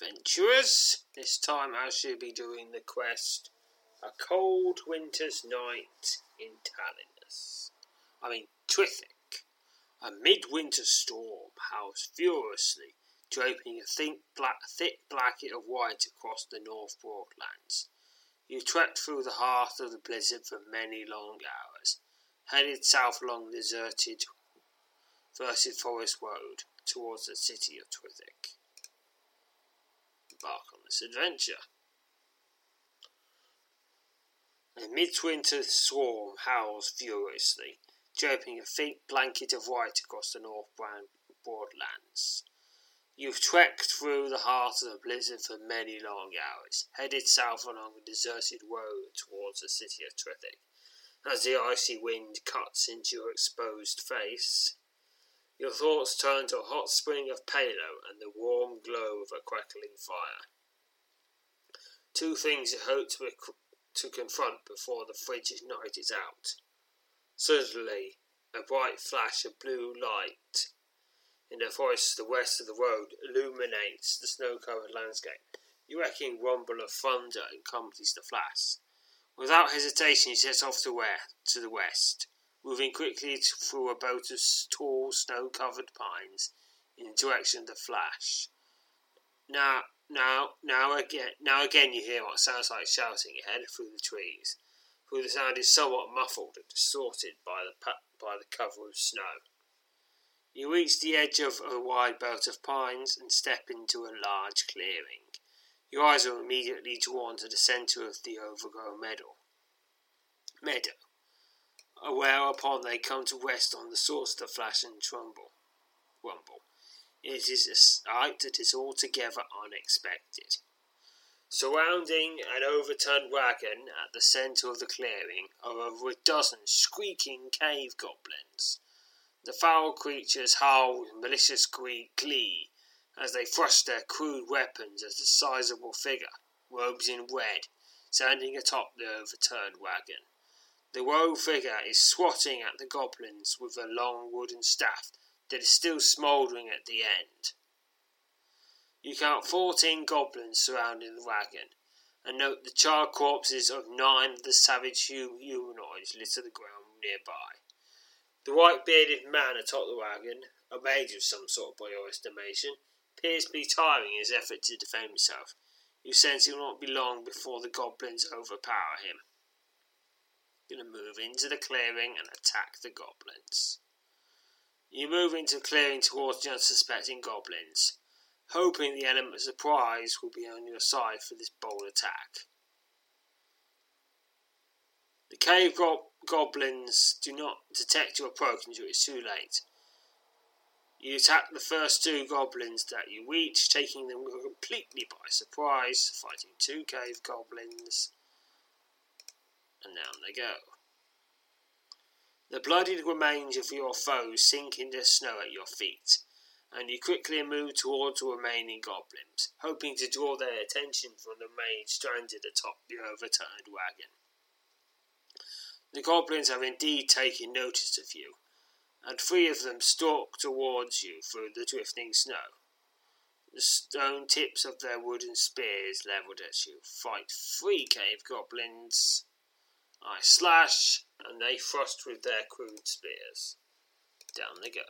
Adventurers. This time I shall be doing the quest A Cold Winter's Night in Talinus. I mean, Twithick. A midwinter storm howls furiously, draping a thick, thick blanket of white across the North Broadlands. You trekked through the heart of the blizzard for many long hours, headed south along the deserted, verted forest road towards the city of Twithick. Embark on this adventure. A midwinter swarm howls furiously, draping a thick blanket of white across the north broadlands. You've trekked through the heart of the blizzard for many long hours, headed south along a deserted road towards the city of Twithick. As the icy wind cuts into your exposed face, your thoughts turn to a hot spring of palo and the warm glow of a crackling fire. Two things you hope to, to confront before the frigid night is out. Suddenly, a bright flash of blue light in the forest to the west of the road illuminates the snow-covered landscape. The wrecking rumble of thunder accompanies the flash. Without hesitation, you set off to, where, to the west, moving quickly through a belt of tall, snow-covered pines in the direction of the flash. Now, now, now again, now again, you hear what sounds like shouting ahead through the trees. For the sound is somewhat muffled and distorted by the by the cover of snow. You reach the edge of a wide belt of pines and step into a large clearing. Your eyes are immediately drawn to the centre of the overgrown meadow. Meadow, whereupon they come to rest on the source of the flash and tremble. Rumble. It is a sight that is altogether unexpected. Surrounding an overturned wagon at the centre of the clearing are over a dozen squeaking cave goblins. The foul creatures howl with malicious glee as they thrust their crude weapons at a sizable figure, robed in red, standing atop the overturned wagon. The woe figure is swatting at the goblins with a long wooden staff that is still smouldering at the end. You count fourteen goblins surrounding the wagon, and note the charred corpses of nine of the savage humanoids litter the ground nearby. The white bearded man atop the wagon, a mage of some sort by your estimation, appears to be tiring in his effort to defend himself. You sense it will not be long before the goblins overpower him. Going to move into the clearing and attack the goblins. You move into the clearing towards the unsuspecting goblins hoping the element of surprise will be on your side for this bold attack. The cave go- goblins do not detect your approach until it's too late. You attack the first two goblins that you reach, taking them completely by surprise, fighting two cave goblins, and down they go. The bloodied remains of your foes sink into snow at your feet and you quickly move towards the remaining goblins, hoping to draw their attention from the mage stranded atop the overturned wagon. The goblins have indeed taken notice of you, and three of them stalk towards you through the drifting snow. The stone tips of their wooden spears levelled at you fight three cave goblins. I slash, and they thrust with their crude spears. Down they go.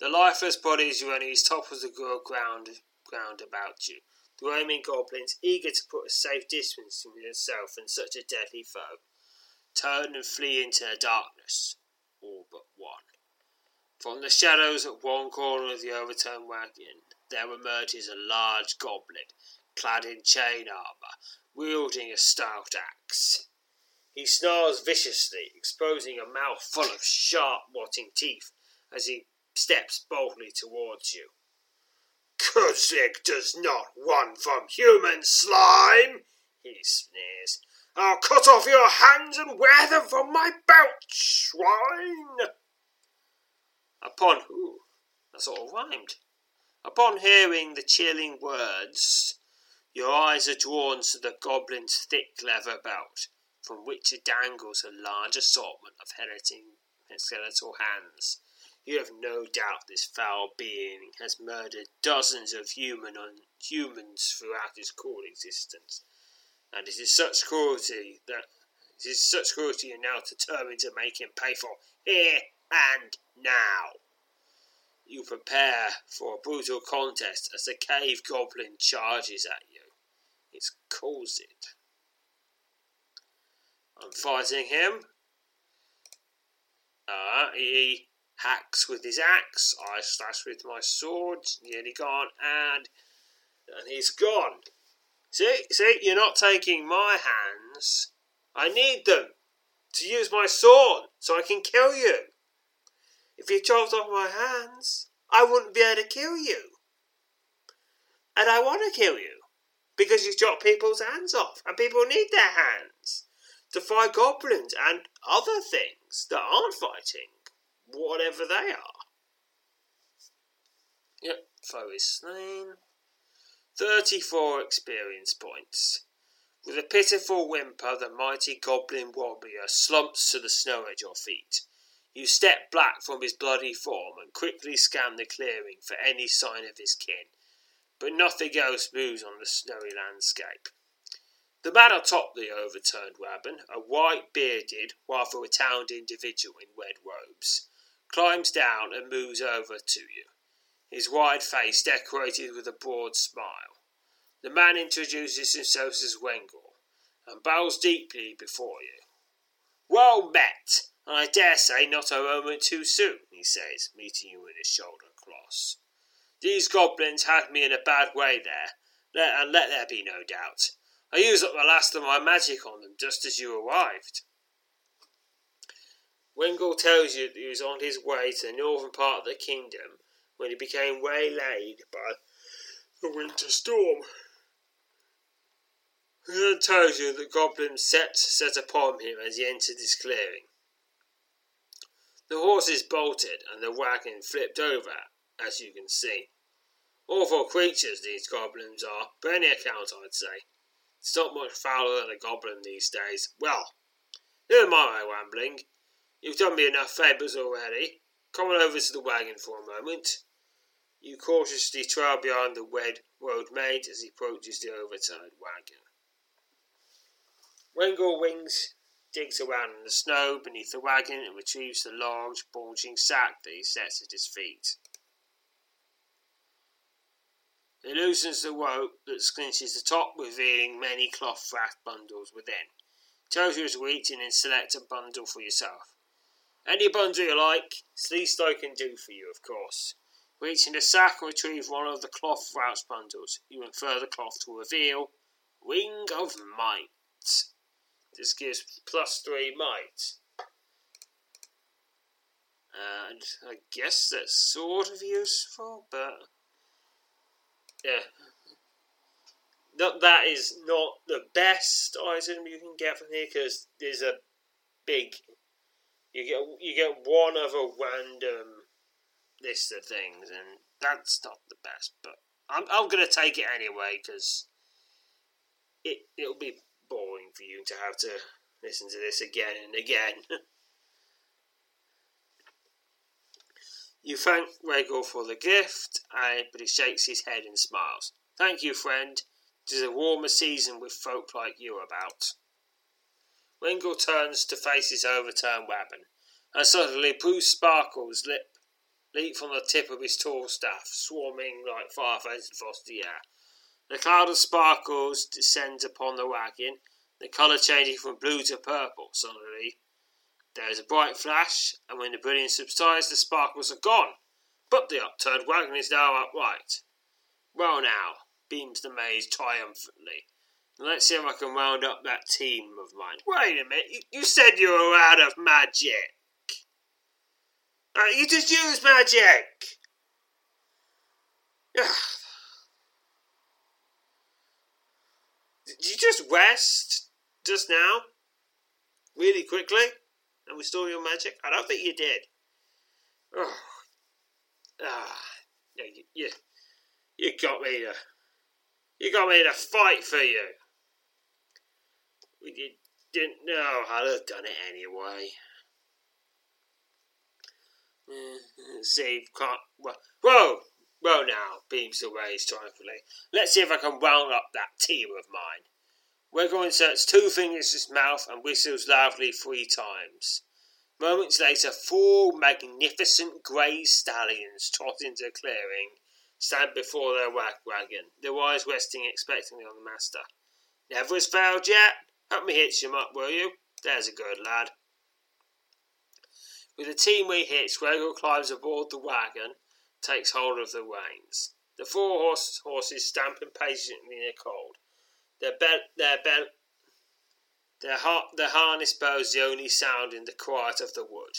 The lifeless bodies running as top of the ground, ground about you. The roaming goblins, eager to put a safe distance between themselves and such a deadly foe, turn and flee into the darkness, all but one. From the shadows at one corner of the overturned wagon, there emerges a large goblin, clad in chain armour, wielding a stout axe. He snarls viciously, exposing a mouth full of sharp, rotting teeth as he steps boldly towards you. Kuzik does not run from human slime, he sneers. I'll cut off your hands and wear them from my belt, swine. Upon who? That's all rhymed. Upon hearing the chilling words, your eyes are drawn to the goblin's thick leather belt, from which it dangles a large assortment of skeletal hands. You have no doubt this foul being has murdered dozens of human humans throughout his cruel existence, and it is such cruelty that it is such cruelty you're now determined to make him pay for here and now. You prepare for a brutal contest as the cave goblin charges at you. It's it. I'm fighting him. Uh, he hacks with his axe. I slash with my sword. Nearly gone, and and he's gone. See, see, you're not taking my hands. I need them to use my sword so I can kill you. If you chopped off my hands, I wouldn't be able to kill you. And I want to kill you because you chop people's hands off, and people need their hands to fight goblins and other things that aren't fighting, whatever they are. Yep, foe is slain. 34 experience points. With a pitiful whimper, the mighty goblin warrior slumps to the snow at your feet. You step back from his bloody form and quickly scan the clearing for any sign of his kin, but nothing else moves on the snowy landscape. The man atop the overturned wagon, a white bearded, rather rotund individual in red robes, climbs down and moves over to you, his wide face decorated with a broad smile. The man introduces himself as Wengel and bows deeply before you. Well met! and I dare say not a moment too soon, he says, meeting you with his shoulder cross. These goblins had me in a bad way there, and let there be no doubt. I used up the last of my magic on them just as you arrived. Wengel tells you that he was on his way to the northern part of the kingdom when he became waylaid by the winter storm. He then tells you that goblins set set upon him as he entered his clearing. The horses bolted and the wagon flipped over, as you can see. Awful creatures these goblins are, by any account, I'd say. It's not much fouler than a goblin these days. Well, never mind my rambling. You've done me enough favours already. Come on over to the wagon for a moment. You cautiously trail behind the wed road mate as he approaches the overturned wagon. Wengel wings digs around in the snow beneath the wagon and retrieves the large, bulging sack that he sets at his feet. He loosens the rope that clinches the top, revealing many cloth wrapped bundles within. Tells you to reach in and then select a bundle for yourself. Any bundle you like, it's the least I can do for you, of course. Reach in the sack and retrieve one of the cloth wrapped bundles. You infer the cloth to reveal Ring of Might. This gives plus three might. And I guess that's sort of useful, but yeah. That, that is not the best item you can get from here because there's a big. You get you get one of a random list of things, and that's not the best. But I'm I'm gonna take it anyway because it it'll be boring for you to have to listen to this again and again. you thank Wengel for the gift, but he shakes his head and smiles. Thank you, friend. It is a warmer season with folk like you about. Wengel turns to face his overturned wagon, and suddenly Bruce Sparkle's lip leap from the tip of his tall staff, swarming like fireflies across the air. The cloud of sparkles descends upon the wagon, the colour changing from blue to purple suddenly. There is a bright flash, and when the brilliance subsides, the sparkles are gone. But the upturned wagon is now upright. Well, now, beams the maze triumphantly. Let's see if I can round up that team of mine. Wait a minute, you, you said you were out of magic. Uh, you just used magic. Did you just rest just now? Really quickly? And restore your magic? I don't think you did. Oh. Ah, yeah, you, you, you got me to, you got me to fight for you. We did, didn't know I'd have done it anyway. Uh, save can't. Well, whoa! Well, now, beams away triumphantly. Let's see if I can round up that team of mine. Wengel inserts two fingers in his mouth and whistles loudly three times. Moments later, four magnificent grey stallions trot into the clearing, stand before their wagon, their eyes resting expectantly on the master. Never has failed yet? Help me hitch him up, will you? There's a good lad. With the team we hitch, Gregor climbs aboard the wagon, takes hold of the reins. The four horse, horses stamp impatiently in the cold. Their belt, their belt, their, har- their harness bows the only sound in the quiet of the wood.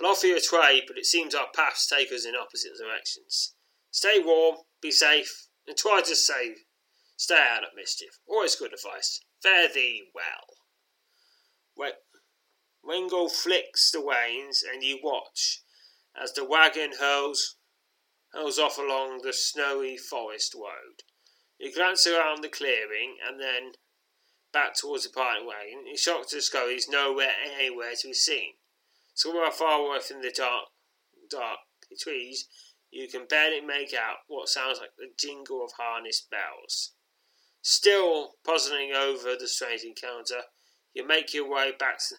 I'll offer you a trade, but it seems our paths take us in opposite directions. Stay warm, be safe, and try to save. Stay out of mischief. Always good advice. Fare thee well. Wengel flicks the reins, and you watch as the wagon hurls, hurls off along the snowy forest road. You glance around the clearing, and then back towards the parting wagon. You're shocked to discover he's nowhere anywhere to be seen. Somewhere far away from the dark, dark trees, you can barely make out what sounds like the jingle of harness bells. Still puzzling over the strange encounter, you make your way back to,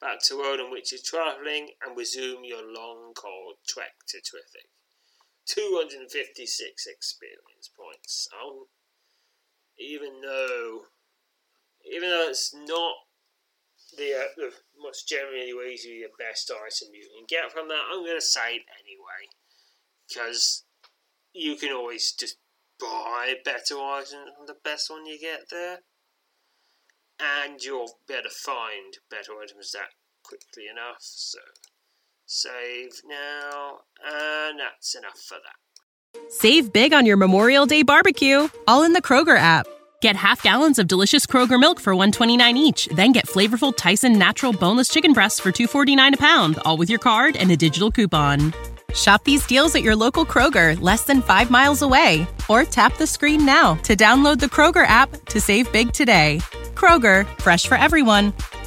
back to the road on which you're travelling and resume your long, cold trek to Twithick. 256 experience points. Oh, even though even though it's not the, uh, the most generally easily the best item you can get from that, I'm going to say it anyway because you can always just buy better items than the best one you get there, and you'll be able to find better items that quickly enough. So save now, and that's enough for that. Save big on your Memorial Day barbecue, all in the Kroger app. Get half gallons of delicious Kroger milk for 129 each, then get flavorful Tyson natural boneless chicken breasts for 249 a pound, all with your card and a digital coupon. Shop these deals at your local Kroger, less than 5 miles away, or tap the screen now to download the Kroger app to save big today. Kroger, fresh for everyone.